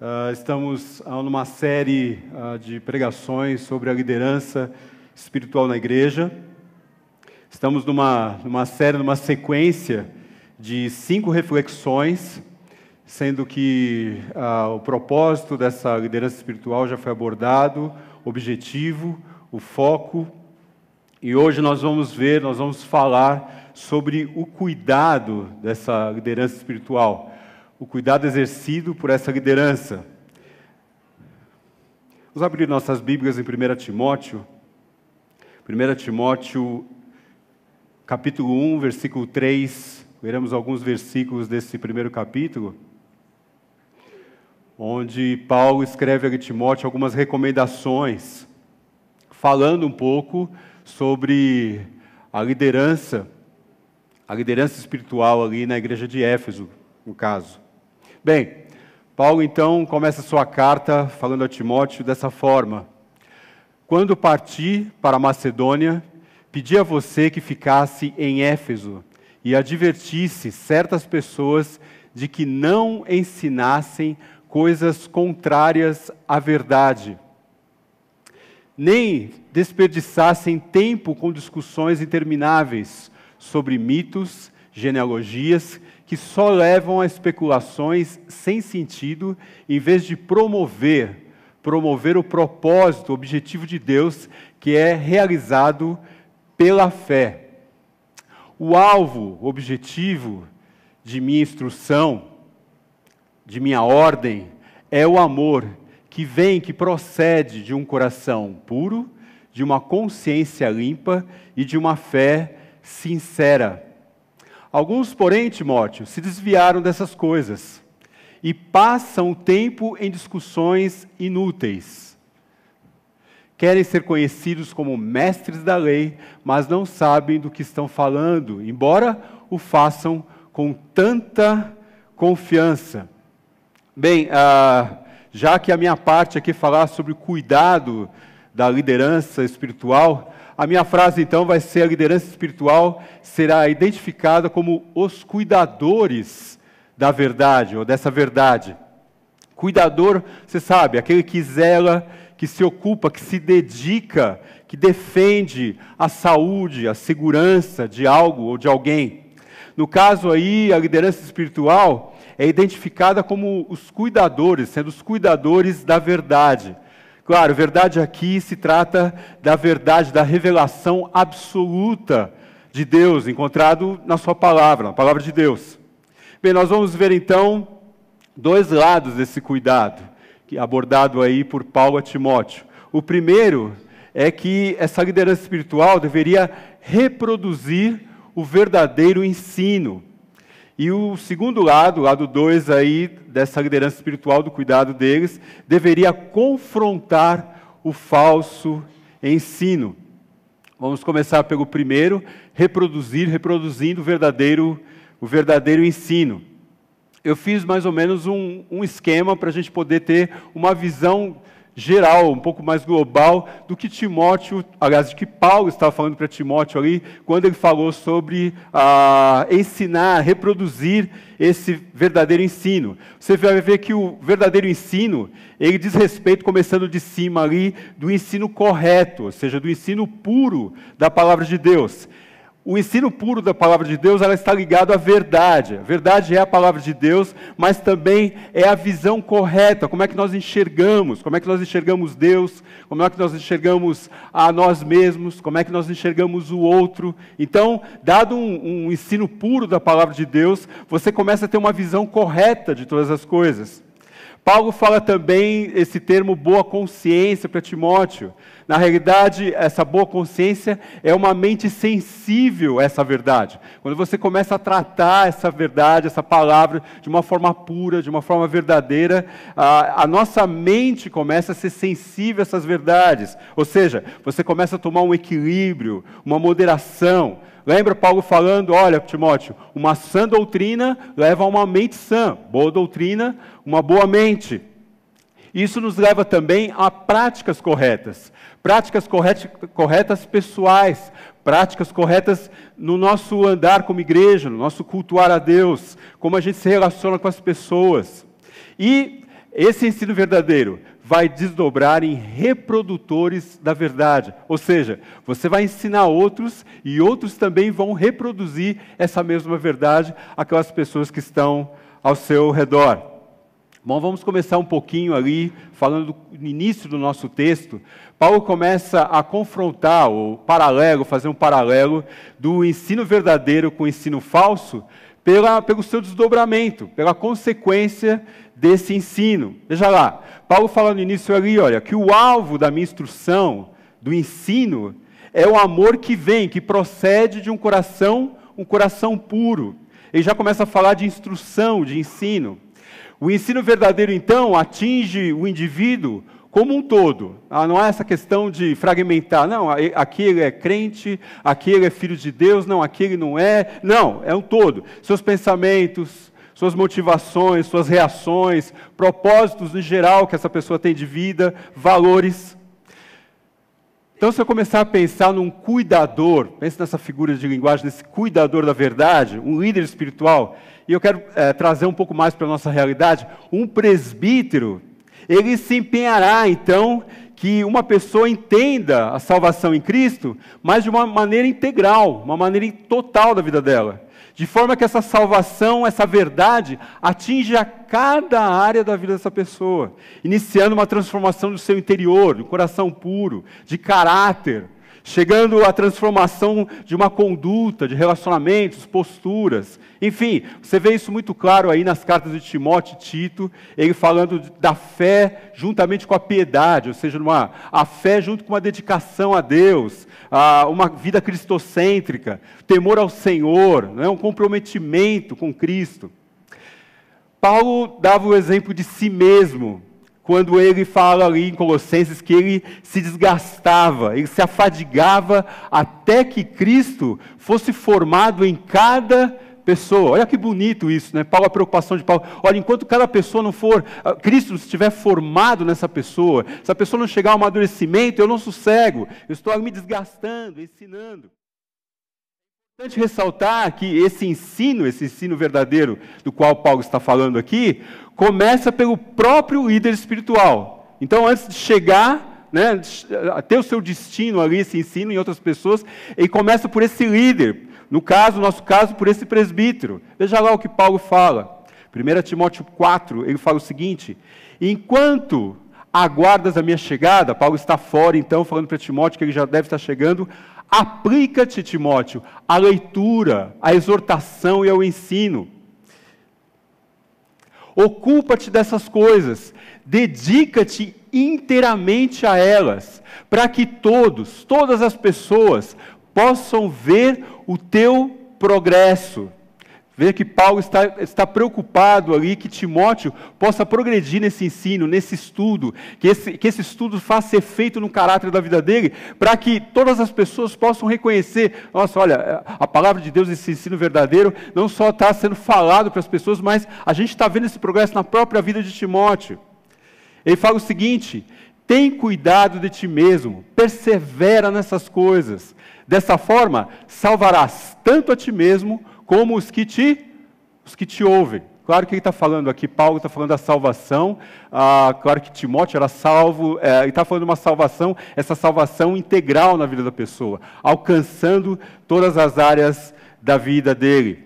Uh, estamos numa série uh, de pregações sobre a liderança espiritual na igreja. Estamos numa, numa série, numa sequência de cinco reflexões, sendo que o propósito dessa liderança espiritual já foi abordado, objetivo, o foco, e hoje nós vamos ver, nós vamos falar sobre o cuidado dessa liderança espiritual o cuidado exercido por essa liderança. Vamos abrir nossas Bíblias em 1 Timóteo. 1 Timóteo, capítulo 1, versículo 3. Veremos alguns versículos desse primeiro capítulo, onde Paulo escreve a Timóteo algumas recomendações, falando um pouco sobre a liderança, a liderança espiritual ali na igreja de Éfeso, no caso. Bem, Paulo então começa sua carta falando a Timóteo dessa forma: Quando parti para Macedônia, pedi a você que ficasse em Éfeso e advertisse certas pessoas de que não ensinassem coisas contrárias à verdade, nem desperdiçassem tempo com discussões intermináveis sobre mitos, genealogias que só levam a especulações sem sentido, em vez de promover, promover o propósito, o objetivo de Deus, que é realizado pela fé. O alvo, o objetivo de minha instrução, de minha ordem, é o amor que vem, que procede de um coração puro, de uma consciência limpa e de uma fé sincera. Alguns, porém, Timóteo, se desviaram dessas coisas e passam o tempo em discussões inúteis. Querem ser conhecidos como mestres da lei, mas não sabem do que estão falando, embora o façam com tanta confiança. Bem, ah, já que a minha parte aqui é falar sobre o cuidado da liderança espiritual, a minha frase então vai ser: a liderança espiritual será identificada como os cuidadores da verdade, ou dessa verdade. Cuidador, você sabe, aquele que zela, que se ocupa, que se dedica, que defende a saúde, a segurança de algo ou de alguém. No caso aí, a liderança espiritual é identificada como os cuidadores, sendo os cuidadores da verdade. Claro, verdade aqui se trata da verdade, da revelação absoluta de Deus, encontrado na Sua palavra, na palavra de Deus. Bem, nós vamos ver então dois lados desse cuidado, abordado aí por Paulo a Timóteo. O primeiro é que essa liderança espiritual deveria reproduzir o verdadeiro ensino. E o segundo lado, o lado dois aí dessa liderança espiritual, do cuidado deles, deveria confrontar o falso ensino. Vamos começar pelo primeiro, reproduzir, reproduzindo o verdadeiro, o verdadeiro ensino. Eu fiz mais ou menos um, um esquema para a gente poder ter uma visão geral, um pouco mais global do que Timóteo, aliás, do que Paulo estava falando para Timóteo ali, quando ele falou sobre ah, ensinar, reproduzir esse verdadeiro ensino. Você vai ver que o verdadeiro ensino, ele diz respeito, começando de cima ali, do ensino correto, ou seja, do ensino puro da palavra de Deus o ensino puro da palavra de Deus, ela está ligado à verdade. A verdade é a palavra de Deus, mas também é a visão correta, como é que nós enxergamos, como é que nós enxergamos Deus, como é que nós enxergamos a nós mesmos, como é que nós enxergamos o outro. Então, dado um, um ensino puro da palavra de Deus, você começa a ter uma visão correta de todas as coisas. Paulo fala também esse termo boa consciência para Timóteo. Na realidade, essa boa consciência é uma mente sensível a essa verdade. Quando você começa a tratar essa verdade, essa palavra, de uma forma pura, de uma forma verdadeira, a, a nossa mente começa a ser sensível a essas verdades. Ou seja, você começa a tomar um equilíbrio, uma moderação. Lembra Paulo falando: olha, Timóteo, uma sã doutrina leva a uma mente sã, boa doutrina, uma boa mente. Isso nos leva também a práticas corretas, práticas corretas pessoais, práticas corretas no nosso andar como igreja, no nosso cultuar a Deus, como a gente se relaciona com as pessoas. E esse ensino verdadeiro vai desdobrar em reprodutores da verdade. Ou seja, você vai ensinar outros e outros também vão reproduzir essa mesma verdade aquelas pessoas que estão ao seu redor. Bom, vamos começar um pouquinho ali, falando do início do nosso texto. Paulo começa a confrontar o paralelo, fazer um paralelo do ensino verdadeiro com o ensino falso, pela, pelo seu desdobramento, pela consequência desse ensino. Veja lá, Paulo fala no início ali, olha, que o alvo da minha instrução, do ensino, é o amor que vem, que procede de um coração, um coração puro. Ele já começa a falar de instrução, de ensino. O ensino verdadeiro, então, atinge o indivíduo como um todo. Ah, não é essa questão de fragmentar, não, aqui ele é crente, aqui ele é filho de Deus, não, aqui ele não é. Não, é um todo. Seus pensamentos, suas motivações, suas reações, propósitos em geral que essa pessoa tem de vida, valores. Então, se eu começar a pensar num cuidador, pense nessa figura de linguagem, desse cuidador da verdade, um líder espiritual, e eu quero é, trazer um pouco mais para a nossa realidade, um presbítero, ele se empenhará, então, que uma pessoa entenda a salvação em Cristo, mas de uma maneira integral, uma maneira total da vida dela. De forma que essa salvação, essa verdade, atinja cada área da vida dessa pessoa, iniciando uma transformação do seu interior, um coração puro, de caráter, chegando à transformação de uma conduta, de relacionamentos, posturas. Enfim, você vê isso muito claro aí nas cartas de Timóteo e Tito, ele falando da fé juntamente com a piedade, ou seja, uma, a fé junto com uma dedicação a Deus, a uma vida cristocêntrica, temor ao Senhor, né, um comprometimento com Cristo. Paulo dava o exemplo de si mesmo, quando ele fala ali em Colossenses que ele se desgastava, ele se afadigava até que Cristo fosse formado em cada pessoa. Olha que bonito isso, né? Paulo, a preocupação de Paulo. Olha, enquanto cada pessoa não for, ah, Cristo estiver formado nessa pessoa, se a pessoa não chegar ao amadurecimento, eu não sossego, eu estou me desgastando, ensinando. Importante ressaltar que esse ensino, esse ensino verdadeiro do qual Paulo está falando aqui, começa pelo próprio líder espiritual. Então, antes de chegar, né, a ter o seu destino ali, esse ensino em outras pessoas, ele começa por esse líder. No caso, no nosso caso, por esse presbítero. Veja lá o que Paulo fala. 1 Timóteo 4, ele fala o seguinte: Enquanto aguardas a minha chegada, Paulo está fora, então, falando para Timóteo que ele já deve estar chegando, Aplica-te, Timóteo, à leitura, à exortação e ao ensino. Ocupa-te dessas coisas, dedica-te inteiramente a elas, para que todos, todas as pessoas, possam ver o teu progresso. Veja que Paulo está, está preocupado ali que Timóteo possa progredir nesse ensino, nesse estudo, que esse, que esse estudo faça efeito no caráter da vida dele, para que todas as pessoas possam reconhecer: nossa, olha, a palavra de Deus, esse ensino verdadeiro, não só está sendo falado para as pessoas, mas a gente está vendo esse progresso na própria vida de Timóteo. Ele fala o seguinte: tem cuidado de ti mesmo, persevera nessas coisas. Dessa forma, salvarás tanto a ti mesmo, como os que te, os que te ouvem. Claro que ele está falando aqui, Paulo está falando da salvação, ah, claro que Timóteo era salvo, é, ele está falando de uma salvação, essa salvação integral na vida da pessoa, alcançando todas as áreas da vida dele.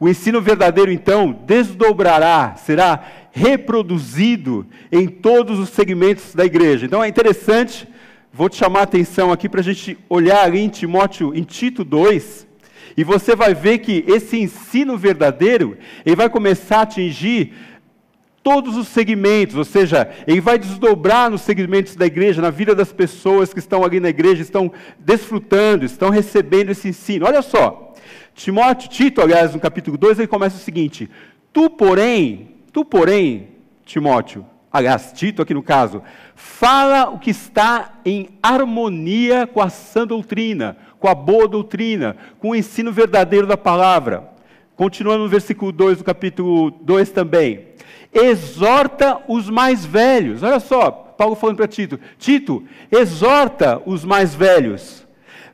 O ensino verdadeiro, então, desdobrará, será reproduzido em todos os segmentos da igreja. Então é interessante, vou te chamar a atenção aqui para a gente olhar ali em Timóteo, em Tito 2, e você vai ver que esse ensino verdadeiro, ele vai começar a atingir todos os segmentos, ou seja, ele vai desdobrar nos segmentos da igreja, na vida das pessoas que estão ali na igreja, estão desfrutando, estão recebendo esse ensino. Olha só, Timóteo, Tito, aliás, no capítulo 2, ele começa o seguinte: Tu, porém, tu, porém, Timóteo, aliás, Tito aqui no caso, fala o que está em harmonia com a sã doutrina, com a boa doutrina, com o ensino verdadeiro da palavra. Continuando no versículo 2 do capítulo 2 também. Exorta os mais velhos. Olha só, Paulo falando para Tito: Tito, exorta os mais velhos,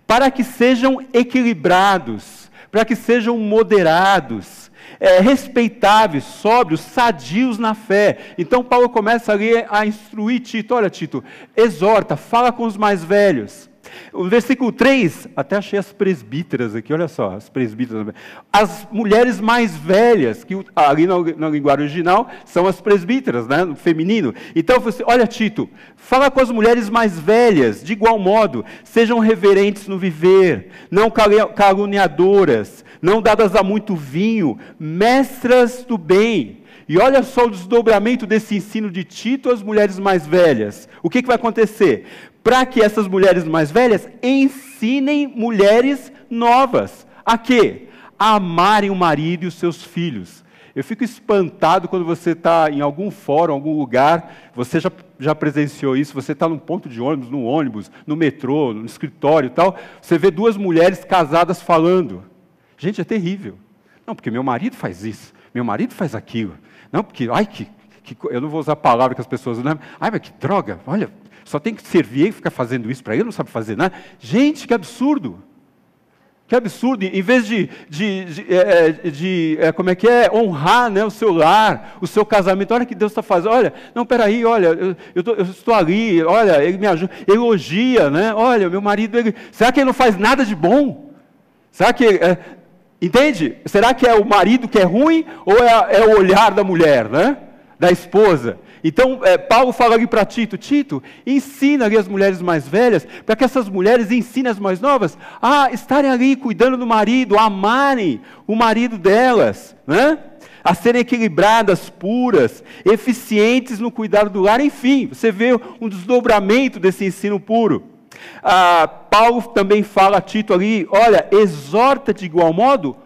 para que sejam equilibrados, para que sejam moderados, é, respeitáveis, sóbrios, sadios na fé. Então Paulo começa ali a instruir Tito: olha, Tito, exorta, fala com os mais velhos. O versículo 3, até achei as presbíteras aqui, olha só, as presbíteras. As mulheres mais velhas, que ali na, linguagem original são as presbíteras, né, no feminino. Então, você, olha, Tito, fala com as mulheres mais velhas, de igual modo, sejam reverentes no viver, não caluniadoras, não dadas a muito vinho, mestras do bem. E olha só o desdobramento desse ensino de Tito às mulheres mais velhas. O que, que vai acontecer? para que essas mulheres mais velhas ensinem mulheres novas a quê? A amarem o marido e os seus filhos. Eu fico espantado quando você está em algum fórum, algum lugar, você já, já presenciou isso, você está num ponto de ônibus, no ônibus, no metrô, no escritório e tal, você vê duas mulheres casadas falando. Gente, é terrível. Não, porque meu marido faz isso, meu marido faz aquilo. Não, porque, ai, que, que eu não vou usar a palavra que as pessoas não. Ai, mas que droga, olha, só tem que servir e ficar fazendo isso para ele, não sabe fazer nada. Gente, que absurdo! Que absurdo, em vez de, de, de, é, é, de é, como é que é, honrar né, o seu lar, o seu casamento, olha que Deus está fazendo, olha, não, peraí, olha, eu, eu, tô, eu, estou ali, olha, ele me ajuda, elogia, né, olha, meu marido, ele, será que ele não faz nada de bom? Será que, é, entende? Será que é o marido que é ruim, ou é, é o olhar da mulher, né, da esposa? Então, é, Paulo fala ali para Tito: Tito, ensina ali as mulheres mais velhas, para que essas mulheres ensinem as mais novas a estarem ali cuidando do marido, a amarem o marido delas, né? a serem equilibradas, puras, eficientes no cuidado do lar, enfim, você vê um desdobramento desse ensino puro. Ah, Paulo também fala a Tito ali: olha, exorta de igual modo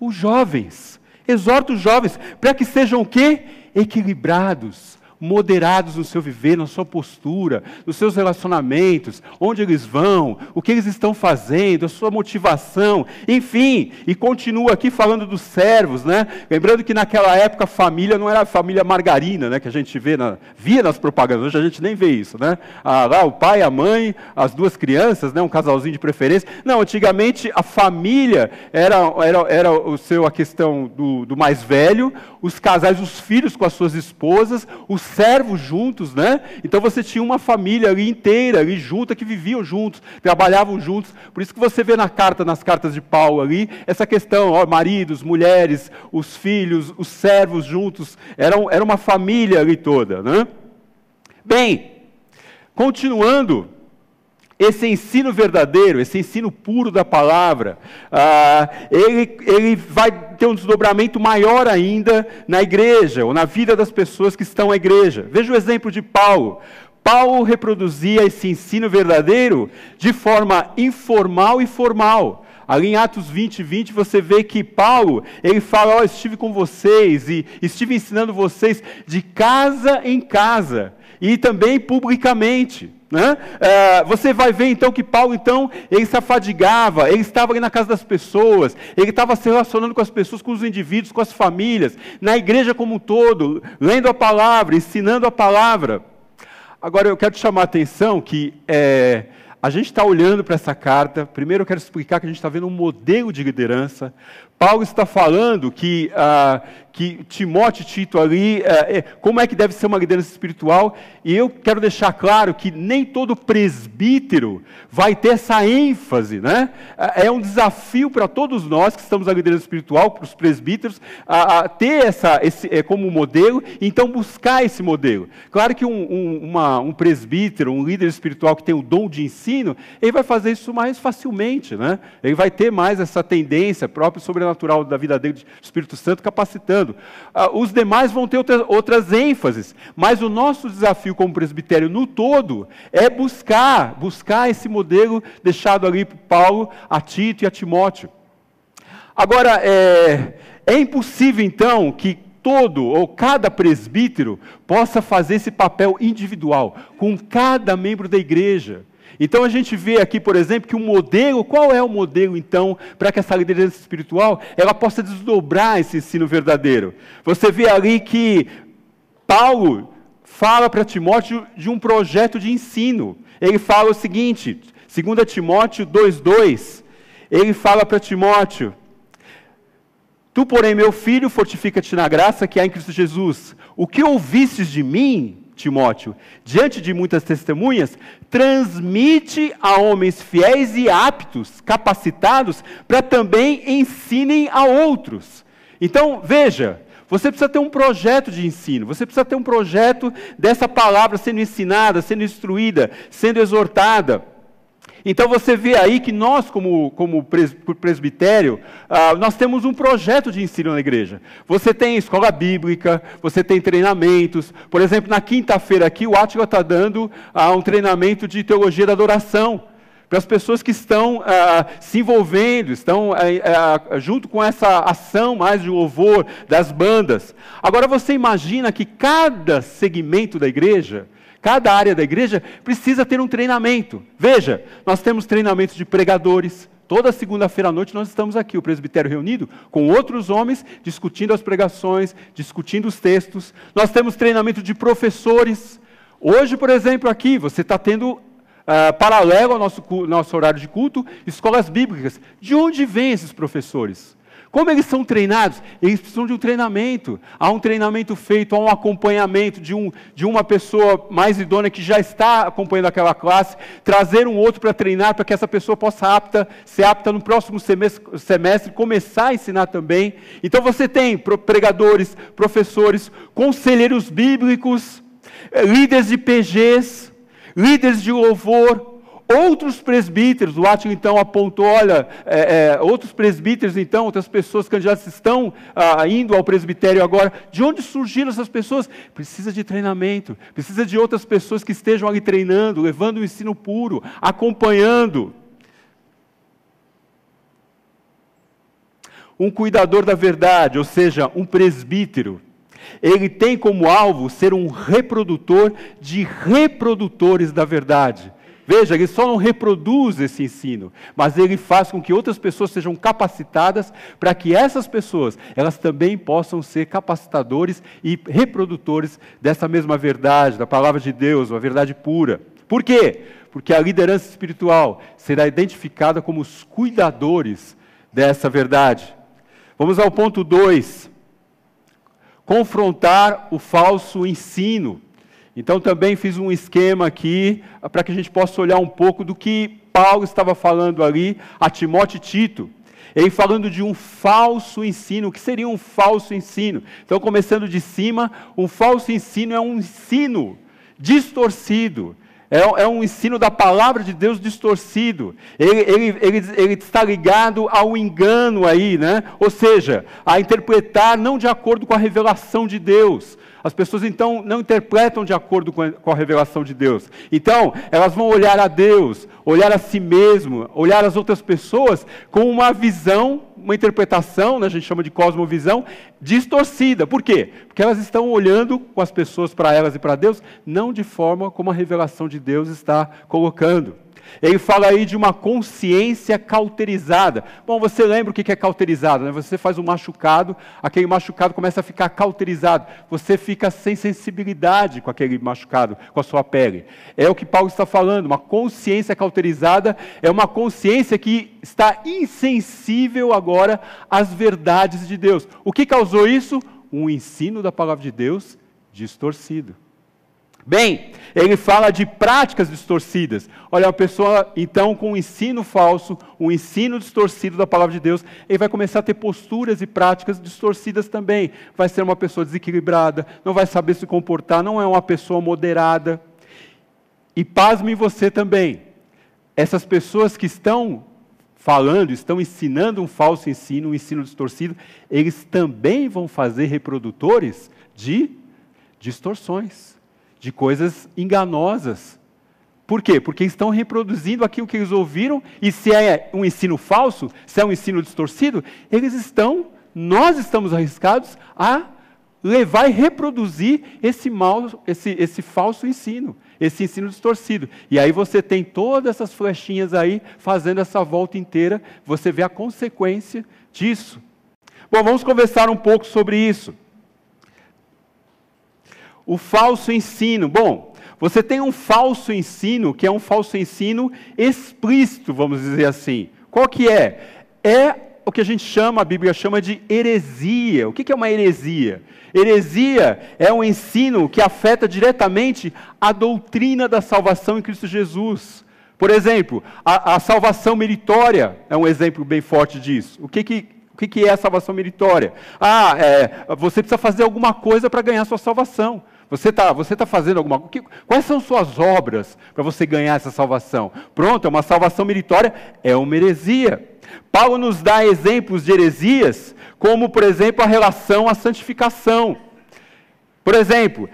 os jovens, exorta os jovens, para que sejam o quê? Equilibrados, moderados no seu viver, na sua postura, nos seus relacionamentos, onde eles vão, o que eles estão fazendo, a sua motivação, enfim, e continua aqui falando dos servos, né? Lembrando que naquela época a família não era a família margarina, né? Que a gente vê na, via nas propagandas, hoje a gente nem vê isso, né? Ah, lá o pai, a mãe, as duas crianças, né? Um casalzinho de preferência. Não, antigamente a família era, era, era o seu, a questão do, do mais velho, os casais, os filhos com as suas esposas, os servos juntos, né? Então você tinha uma família ali inteira, ali junta, que viviam juntos, trabalhavam juntos. Por isso que você vê na carta, nas cartas de Paulo ali, essa questão, ó, maridos, mulheres, os filhos, os servos juntos, era uma família ali toda, né? Bem, continuando, esse ensino verdadeiro, esse ensino puro da palavra, ah, ele, ele vai ter um desdobramento maior ainda na igreja, ou na vida das pessoas que estão na igreja. Veja o exemplo de Paulo. Paulo reproduzia esse ensino verdadeiro de forma informal e formal. Ali em Atos 20, 20, você vê que Paulo, ele fala, oh, estive com vocês e estive ensinando vocês de casa em casa e também publicamente. Né? É, você vai ver então que Paulo então ele se afadigava, ele estava ali na casa das pessoas, ele estava se relacionando com as pessoas, com os indivíduos, com as famílias, na igreja como um todo, lendo a palavra, ensinando a palavra. Agora eu quero te chamar a atenção que é, a gente está olhando para essa carta. Primeiro eu quero explicar que a gente está vendo um modelo de liderança. Paulo está falando que, ah, que Timóteo e Tito ali, ah, como é que deve ser uma liderança espiritual, e eu quero deixar claro que nem todo presbítero vai ter essa ênfase, né? Ah, é um desafio para todos nós que estamos na liderança espiritual, para os presbíteros, ter essa, esse como modelo, então buscar esse modelo. Claro que um, um, uma, um presbítero, um líder espiritual que tem o dom de ensino, ele vai fazer isso mais facilmente, né? Ele vai ter mais essa tendência própria sobre sobrenatural da vida dele, do Espírito Santo capacitando. Ah, os demais vão ter outras, outras ênfases, mas o nosso desafio como presbitério no todo é buscar, buscar esse modelo deixado ali por Paulo, a Tito e a Timóteo. Agora, é, é impossível então que todo ou cada presbítero possa fazer esse papel individual com cada membro da igreja. Então a gente vê aqui, por exemplo, que o modelo, qual é o modelo então para que essa liderança espiritual ela possa desdobrar esse ensino verdadeiro? Você vê ali que Paulo fala para Timóteo de um projeto de ensino. Ele fala o seguinte, 2 Timóteo 2:2, ele fala para Timóteo: Tu, porém, meu filho, fortifica-te na graça que há em Cristo Jesus. O que ouvistes de mim, Timóteo, diante de muitas testemunhas, transmite a homens fiéis e aptos, capacitados, para também ensinem a outros. Então, veja, você precisa ter um projeto de ensino, você precisa ter um projeto dessa palavra sendo ensinada, sendo instruída, sendo exortada. Então você vê aí que nós, como, como presbitério, ah, nós temos um projeto de ensino na igreja. Você tem escola bíblica, você tem treinamentos. Por exemplo, na quinta-feira aqui, o Átila está dando ah, um treinamento de teologia da adoração para as pessoas que estão ah, se envolvendo, estão ah, ah, junto com essa ação mais de louvor das bandas. Agora você imagina que cada segmento da igreja Cada área da igreja precisa ter um treinamento. Veja, nós temos treinamentos de pregadores. Toda segunda-feira à noite nós estamos aqui, o presbitério reunido, com outros homens, discutindo as pregações, discutindo os textos. Nós temos treinamento de professores. Hoje, por exemplo, aqui, você está tendo, uh, paralelo ao nosso, nosso horário de culto, escolas bíblicas. De onde vêm esses professores? Como eles são treinados? Eles precisam de um treinamento. Há um treinamento feito, há um acompanhamento de, um, de uma pessoa mais idônea que já está acompanhando aquela classe, trazer um outro para treinar, para que essa pessoa possa apta, ser apta no próximo semestre, semestre, começar a ensinar também. Então você tem pregadores, professores, conselheiros bíblicos, eh, líderes de PGs, líderes de louvor, Outros presbíteros, o Átila então apontou, olha, é, é, outros presbíteros então, outras pessoas candidatas estão ah, indo ao presbitério agora. De onde surgiram essas pessoas? Precisa de treinamento, precisa de outras pessoas que estejam ali treinando, levando o ensino puro, acompanhando. Um cuidador da verdade, ou seja, um presbítero, ele tem como alvo ser um reprodutor de reprodutores da verdade. Veja, ele só não reproduz esse ensino, mas ele faz com que outras pessoas sejam capacitadas para que essas pessoas, elas também possam ser capacitadores e reprodutores dessa mesma verdade, da palavra de Deus, uma verdade pura. Por quê? Porque a liderança espiritual será identificada como os cuidadores dessa verdade. Vamos ao ponto 2. Confrontar o falso ensino. Então também fiz um esquema aqui ah, para que a gente possa olhar um pouco do que Paulo estava falando ali a Timóteo e Tito. Ele falando de um falso ensino, o que seria um falso ensino? Então, começando de cima, um falso ensino é um ensino distorcido, é, é, um ensino da palavra de Deus distorcido. Ele, ele, ele, ele, está ligado ao engano aí, né? Ou seja, a interpretar não de acordo com a revelação de Deus, as pessoas então não interpretam de acordo com a, revelação de Deus. Então, elas vão olhar a Deus, olhar a si mesmo, olhar as outras pessoas com uma visão, uma interpretação, né, a gente chama de cosmovisão, distorcida. Por quê? Porque elas estão olhando com as pessoas para elas e para Deus, não de forma como a revelação de Deus está colocando. Ele fala aí de uma consciência cauterizada. Bom, você lembra o que é cauterizado? Né? Você faz um machucado, aquele machucado começa a ficar cauterizado. Você fica sem sensibilidade com aquele machucado, com a sua pele. É o que Paulo está falando. Uma consciência cauterizada é uma consciência que está insensível agora às verdades de Deus. O que causou isso? Um ensino da palavra de Deus distorcido. Bem, ele fala de práticas distorcidas. Olha, uma pessoa, então, com um ensino falso, um ensino distorcido da palavra de Deus, ele vai começar a ter posturas e práticas distorcidas também. Vai ser uma pessoa desequilibrada, não vai saber se comportar, não é uma pessoa moderada. E pasme você também. Essas pessoas que estão falando, estão ensinando um falso ensino, um ensino distorcido, eles também vão fazer reprodutores de distorções de coisas enganosas. Por quê? Porque estão reproduzindo aquilo que eles ouviram, e se é um ensino falso, se é um ensino distorcido, eles estão, nós estamos arriscados a levar e reproduzir esse, mal, esse, esse falso ensino, esse ensino distorcido. E aí você tem todas essas flechinhas aí fazendo essa volta inteira, você vê a consequência disso. Bom, vamos conversar um pouco sobre isso. O falso ensino. Bom, você tem um falso ensino, que é um falso ensino explícito, vamos dizer assim. Qual que é? É o que a gente chama, a Bíblia chama de heresia. O que é uma heresia? Heresia é um ensino que afeta diretamente a doutrina da salvação em Cristo Jesus. Por exemplo, a, a salvação meritória é um exemplo bem forte disso. O que, que, o que, que é a salvação meritória? Ah, é, você precisa fazer alguma coisa para ganhar sua salvação. Você está você tá fazendo alguma coisa? Quais são suas obras para você ganhar essa salvação? Pronto, é uma salvação meritória, é uma heresia. Paulo nos dá exemplos de heresias, como, por exemplo, a relação à santificação. Por exemplo,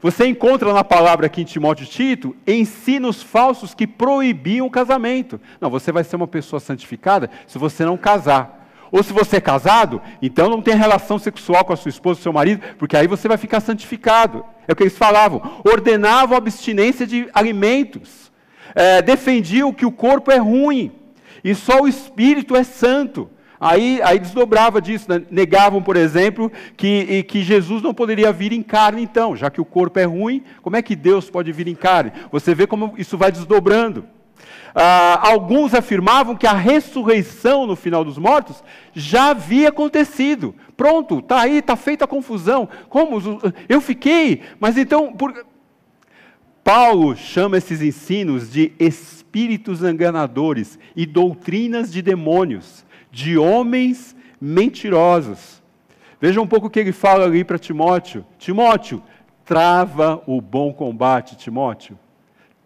você encontra na palavra aqui em Timóteo e Tito ensinos falsos que proibiam o casamento. Não, você vai ser uma pessoa santificada se você não casar. Ou se você é casado, então não tem relação sexual com a sua esposa, seu marido, porque aí você vai ficar santificado. É o que eles falavam. Ordenavam a abstinência de alimentos. É, defendiam que o corpo é ruim e só o espírito é santo. Aí, aí desdobrava disso, né? negavam, por exemplo, que, que Jesus não poderia vir em carne, então, já que o corpo é ruim, como é que Deus pode vir em carne? Você vê como isso vai desdobrando. Ah, alguns afirmavam que a ressurreição no final dos mortos já havia acontecido. Pronto, está aí, está feita a confusão. Como? Eu fiquei, mas então. Por... Paulo chama esses ensinos de espíritos enganadores e doutrinas de demônios, de homens mentirosos. Veja um pouco o que ele fala ali para Timóteo: Timóteo, trava o bom combate, Timóteo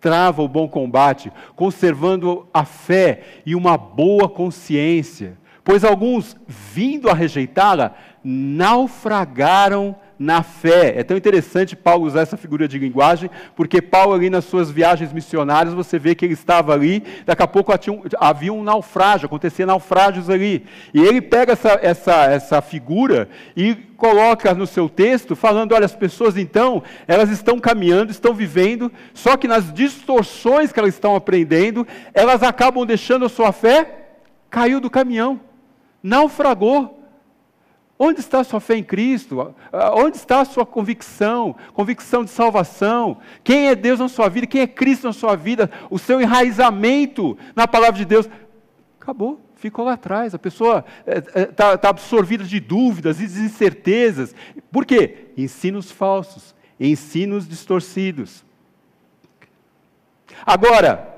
trava o bom combate, conservando a fé e uma boa consciência. Pois alguns, vindo a rejeitá-la, naufragaram na fé. É tão interessante Paulo usar essa figura de linguagem, porque Paulo ali nas suas viagens missionárias, você vê que ele estava ali, daqui a pouco havia um naufrágio, acontecia naufrágios ali. E ele pega essa, essa, essa figura e coloca no seu texto, falando, olha, as pessoas então, elas estão caminhando, estão vivendo, só que nas distorções que elas estão aprendendo, elas acabam deixando a sua fé, caiu do caminhão, naufragou. Onde está a sua fé em Cristo? Onde está a sua convicção? Convicção de salvação? Quem é Deus na sua vida? Quem é Cristo na sua vida? O seu enraizamento na palavra de Deus? Acabou, ficou lá atrás. A pessoa está é, é, tá, absorvida de dúvidas e incertezas. Por quê? Ensinos falsos, ensinos distorcidos. Agora,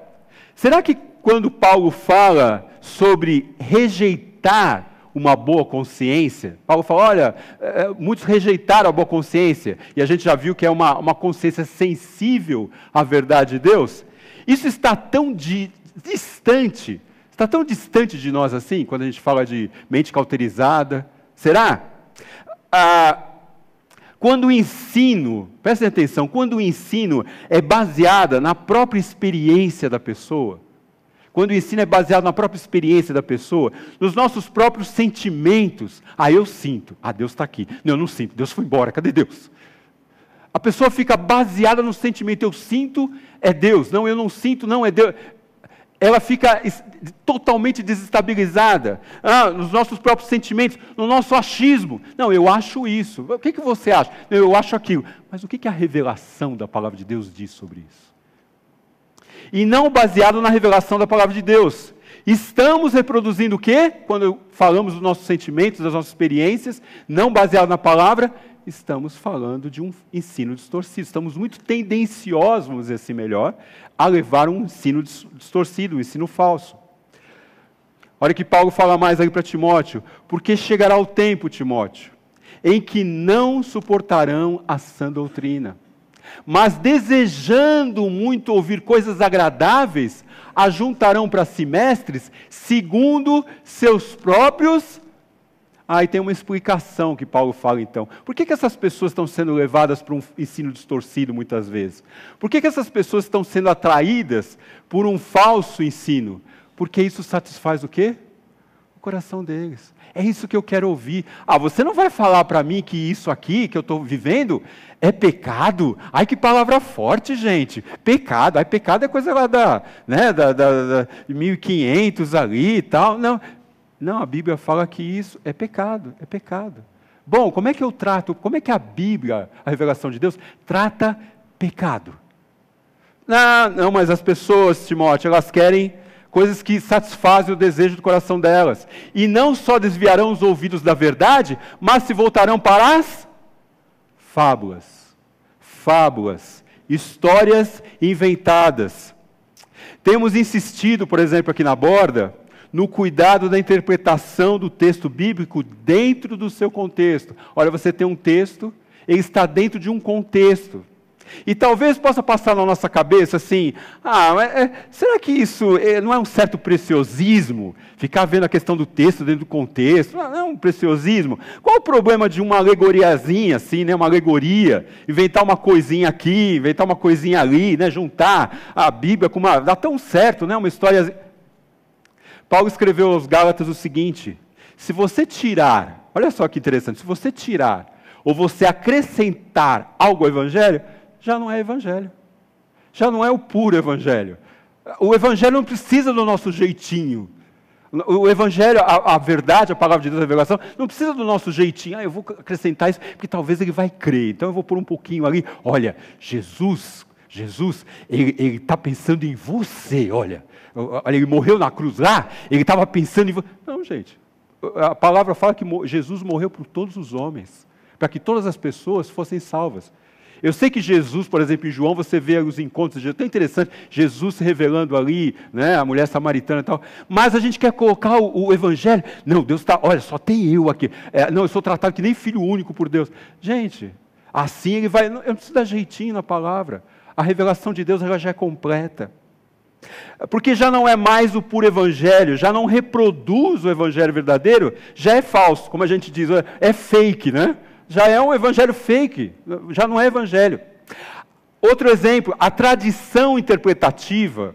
será que quando Paulo fala sobre rejeitar uma boa consciência. Paulo fala: olha, é, é, muitos rejeitaram a boa consciência, e a gente já viu que é uma, uma consciência sensível à verdade de Deus. Isso está tão di, distante, está tão distante de nós assim, quando a gente fala de mente cauterizada. Será? Ah, quando o ensino, prestem atenção, quando o ensino é baseado na própria experiência da pessoa, quando o ensino é baseado na própria experiência da pessoa, nos nossos próprios sentimentos. Ah, eu sinto. Ah, Deus está aqui. Não, eu não sinto. Deus foi embora. Cadê Deus? A pessoa fica baseada no sentimento. Eu sinto, é Deus. Não, eu não sinto, não é Deus. Ela fica totalmente desestabilizada ah, nos nossos próprios sentimentos, no nosso achismo. Não, eu acho isso. O que, que você acha? Não, eu acho aquilo. Mas o que, que a revelação da palavra de Deus diz sobre isso? E não baseado na revelação da palavra de Deus. Estamos reproduzindo o quê? Quando falamos dos nossos sentimentos, das nossas experiências, não baseado na palavra, estamos falando de um ensino distorcido. Estamos muito tendenciosos, vamos dizer assim melhor, a levar um ensino distorcido, um ensino falso. Olha que Paulo fala mais aí para Timóteo, porque chegará o tempo, Timóteo, em que não suportarão a sã doutrina mas desejando muito ouvir coisas agradáveis, ajuntarão para si mestres segundo seus próprios. Aí ah, tem uma explicação que Paulo fala então. Por que, que essas pessoas estão sendo levadas para um ensino distorcido muitas vezes? Por que, que essas pessoas estão sendo atraídas por um falso ensino? Porque isso satisfaz o quê? Coração deles. É isso que eu quero ouvir. Ah, você não vai falar para mim que isso aqui que eu estou vivendo é pecado? Ai, que palavra forte, gente. Pecado. Ai, pecado é coisa lá da, né, da, da, da 1500 ali e tal. Não, não, a Bíblia fala que isso é pecado, é pecado. Bom, como é que eu trato, como é que a Bíblia, a revelação de Deus, trata pecado? Não, não, mas as pessoas, Timóteo, elas querem coisas que satisfazem o desejo do coração delas. E não só desviarão os ouvidos da verdade, mas se voltarão para as fábulas. Fábulas, histórias inventadas. Temos insistido, por exemplo, aqui na borda, no cuidado da interpretação do texto bíblico dentro do seu contexto. Olha, você tem um texto, ele está dentro de um contexto. E talvez possa passar na nossa cabeça assim: ah, é, será que isso é, não é um certo preciosismo? Ficar vendo a questão do texto dentro do contexto, não é um preciosismo? Qual o problema de uma alegoriazinha, assim, né, uma alegoria? Inventar uma coisinha aqui, inventar uma coisinha ali, né, juntar a Bíblia com uma. dá tão certo, né, uma história. Paulo escreveu aos Gálatas o seguinte: se você tirar, olha só que interessante, se você tirar ou você acrescentar algo ao Evangelho, já não é evangelho. Já não é o puro evangelho. O evangelho não precisa do nosso jeitinho. O evangelho, a, a, verdade, a palavra de Deus, a revelação, não precisa do nosso jeitinho. Ah, eu vou acrescentar isso, porque talvez ele vai crer. Então eu vou pôr um pouquinho ali. Olha, Jesus, Jesus, ele está pensando em você. Olha, olha, ele morreu na cruz lá, ele estava pensando em você. Não, gente. A palavra fala que Jesus morreu por todos os homens, para que todas as pessoas fossem salvas. Eu sei que Jesus, por exemplo, em João, você vê os encontros Jesus, tão interessante, Jesus se revelando ali, né, a mulher samaritana e tal, mas a gente quer colocar o, o evangelho, não, Deus está, olha, só tem eu aqui, é, não, eu sou tratado que nem filho único por Deus. Gente, assim ele vai, eu não preciso dar jeitinho na palavra, a revelação de Deus ela já é completa. Porque já não é mais o puro evangelho, já não reproduz o evangelho verdadeiro, já é falso, como a gente diz, é fake, né? Já é um evangelho fake, já não é evangelho. Outro exemplo, a tradição interpretativa.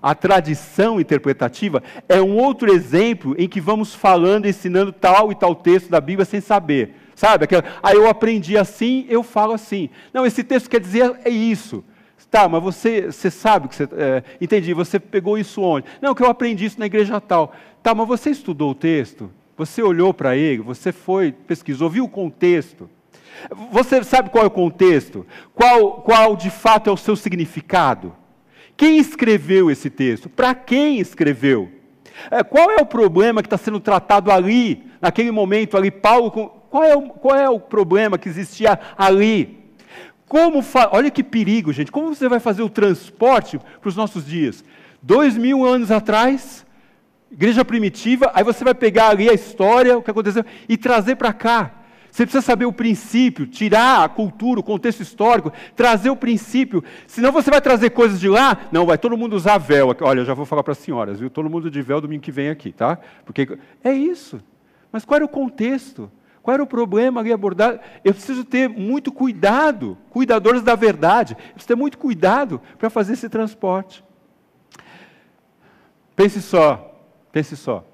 A tradição interpretativa é um outro exemplo em que vamos falando, ensinando tal e tal texto da Bíblia sem saber. Sabe? Aquela, ah, eu aprendi assim, eu falo assim. Não, esse texto quer dizer é isso. Tá, mas você, você sabe que você. É, entendi, você pegou isso onde? Não, que eu aprendi isso na igreja tal. Tá, mas você estudou o texto? Você olhou para ele, você foi, pesquisou, viu o contexto. Você sabe qual é o contexto? Qual, qual de fato é o seu significado? Quem escreveu esse texto? Para quem escreveu? É, qual é o problema que está sendo tratado ali, naquele momento ali? Paulo, qual é o, qual é o problema que existia ali? Como Olha que perigo, gente. Como você vai fazer o transporte para os nossos dias? Dois mil anos atrás, igreja primitiva, aí você vai pegar ali a história, o que aconteceu, e trazer para cá. Você precisa saber o princípio, tirar a cultura, o contexto histórico, trazer o princípio. Senão você vai trazer coisas de lá, não, vai todo mundo usar véu. Olha, já vou falar para as senhoras, viu? Todo mundo de véu domingo que vem aqui, tá? Porque é isso. Mas qual era o contexto? Qual era o problema ali abordado? Eu preciso ter muito cuidado, cuidadores da verdade, eu preciso ter muito cuidado para fazer esse transporte. Pense só, Pense só.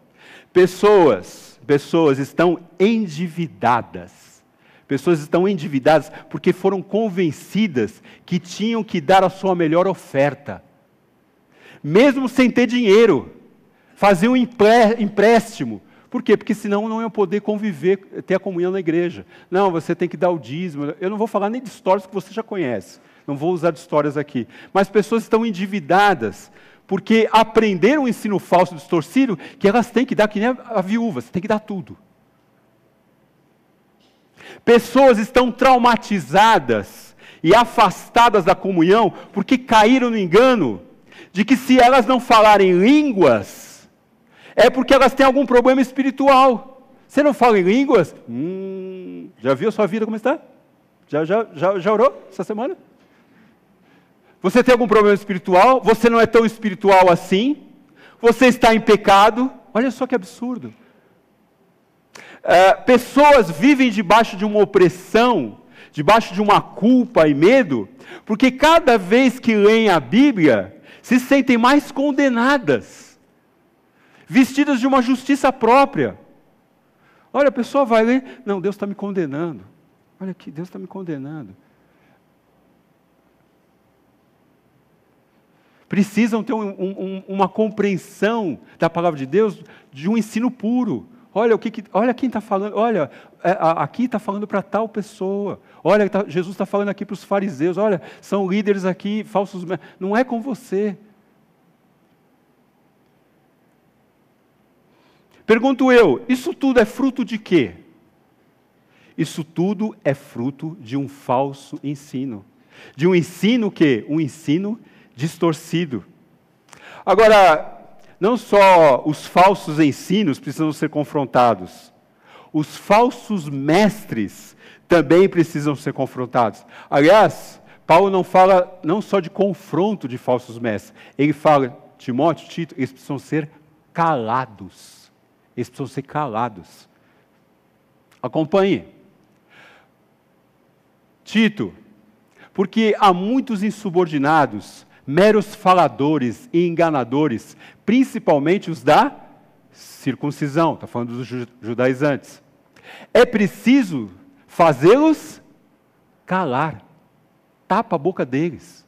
Pessoas, pessoas estão endividadas. Pessoas estão endividadas porque foram convencidas que tinham que dar a sua melhor oferta. Mesmo sem ter dinheiro. Fazer um empréstimo. Por quê? Porque senão não iam poder conviver, ter a comunhão na igreja. Não, você tem que dar o dízimo. Eu não vou falar nem de histórias que você já conhece. Não vou usar de histórias aqui. Mas pessoas estão endividadas porque aprenderam um ensino falso distorcido que elas têm que dar, que nem a, a viúva, você tem que dar tudo. Pessoas estão traumatizadas e afastadas da comunhão porque caíram no engano de que se elas não falarem línguas, é porque elas têm algum problema espiritual. Você não fala em línguas? Hum, já viu a sua vida como está? Já, já, já, já orou essa semana? Você tem algum problema espiritual? Você não é tão espiritual assim? Você está em pecado? Olha só que absurdo. É, pessoas vivem debaixo de uma opressão, debaixo de uma culpa e medo, porque cada vez que leem a Bíblia, se sentem mais condenadas, vestidas de uma justiça própria. Olha, a pessoa vai ler, não, Deus está me condenando. Olha aqui, Deus está me condenando. Precisam ter um, um, uma compreensão da palavra de Deus de um ensino puro. Olha, o que, que olha quem está falando, olha, é, aqui está falando para tal pessoa. Olha, tá, Jesus está falando aqui para os fariseus. Olha, são líderes aqui, falsos. Não é com você. Pergunto eu, isso tudo é fruto de quê? Isso tudo é fruto de um falso ensino. De um ensino que? Um ensino distorcido. Agora, não só os falsos ensinos precisam ser confrontados, os falsos mestres também precisam ser confrontados. Aliás, Paulo não fala não só de confronto de falsos mestres, ele fala, Timóteo, Tito, eles precisam ser calados. Eles precisam ser calados. Acompanhe. Tito, porque há muitos insubordinados, meros faladores e enganadores, principalmente os da circuncisão, está falando dos judaizantes. É preciso fazê-los calar, tapa a boca deles.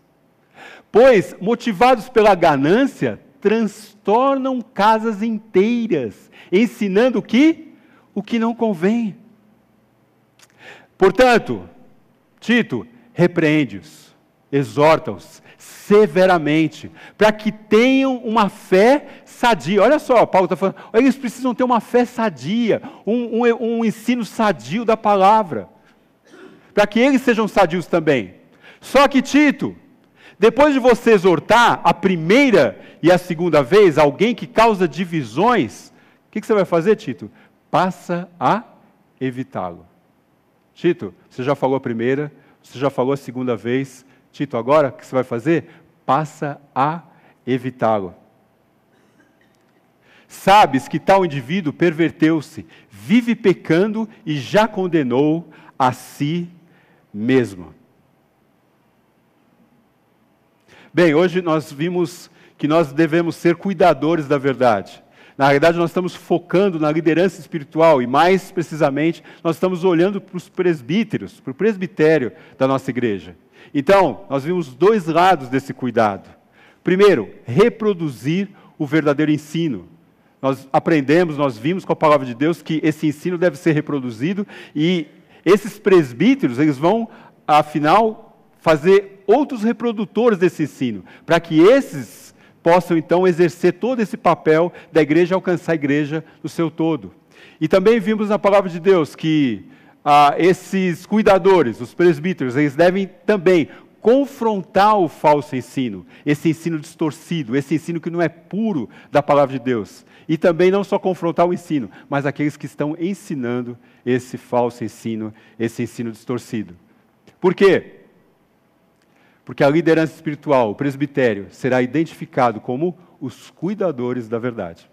Pois, motivados pela ganância, transtornam casas inteiras, ensinando o que? O que não convém. Portanto, Tito, repreende-os, exorta-os severamente, para que tenham uma fé sadia. Olha só, Paulo está falando, eles precisam ter uma fé sadia, um, um, um ensino sadio da palavra, para que eles sejam sadios também. Só que, Tito, depois de você exortar a primeira e a segunda vez alguém que causa divisões, o que, que você vai fazer, Tito? Passa a evitá-lo. Tito, você já falou a primeira, você já falou a segunda vez. Tito, agora o que você vai fazer? Passa a evitá-lo. Sabes que tal indivíduo perverteu-se, vive pecando e já condenou a si mesmo. Bem, hoje nós vimos que nós devemos ser cuidadores da verdade. Na realidade, nós estamos focando na liderança espiritual e, mais precisamente, nós estamos olhando para os presbíteros, para o presbitério da nossa igreja. Então, nós vimos dois lados desse cuidado. Primeiro, reproduzir o verdadeiro ensino. Nós aprendemos, nós vimos com a palavra de Deus que esse ensino deve ser reproduzido e esses presbíteros, eles vão, afinal, fazer outros reprodutores desse ensino, para que esses possam então exercer todo esse papel da igreja alcançar a igreja no seu todo. E também vimos na palavra de Deus que ah, esses cuidadores, os presbíteros, eles devem também confrontar o falso ensino, esse ensino distorcido, esse ensino que não é puro da palavra de Deus. E também não só confrontar o ensino, mas aqueles que estão ensinando esse falso ensino, esse ensino distorcido. Por quê? Porque a liderança espiritual, o presbitério, será identificado como os cuidadores da verdade.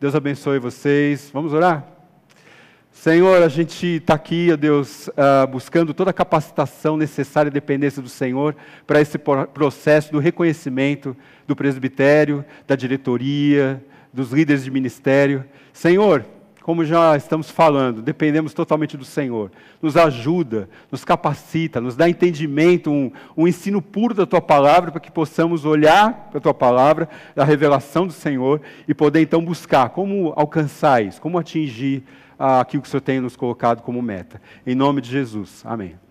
Deus abençoe vocês. Vamos orar? Senhor, a gente está aqui, ó Deus, uh, buscando toda a capacitação necessária e dependência do Senhor para esse processo do reconhecimento do presbitério, da diretoria, dos líderes de ministério. Senhor, como já estamos falando, dependemos totalmente do Senhor. Nos ajuda, nos capacita, nos dá entendimento, um, um ensino puro da tua palavra, para que possamos olhar para a tua palavra, a revelação do Senhor, e poder então buscar como alcançar isso, como atingir aquilo que o Senhor tem nos colocado como meta. Em nome de Jesus. Amém.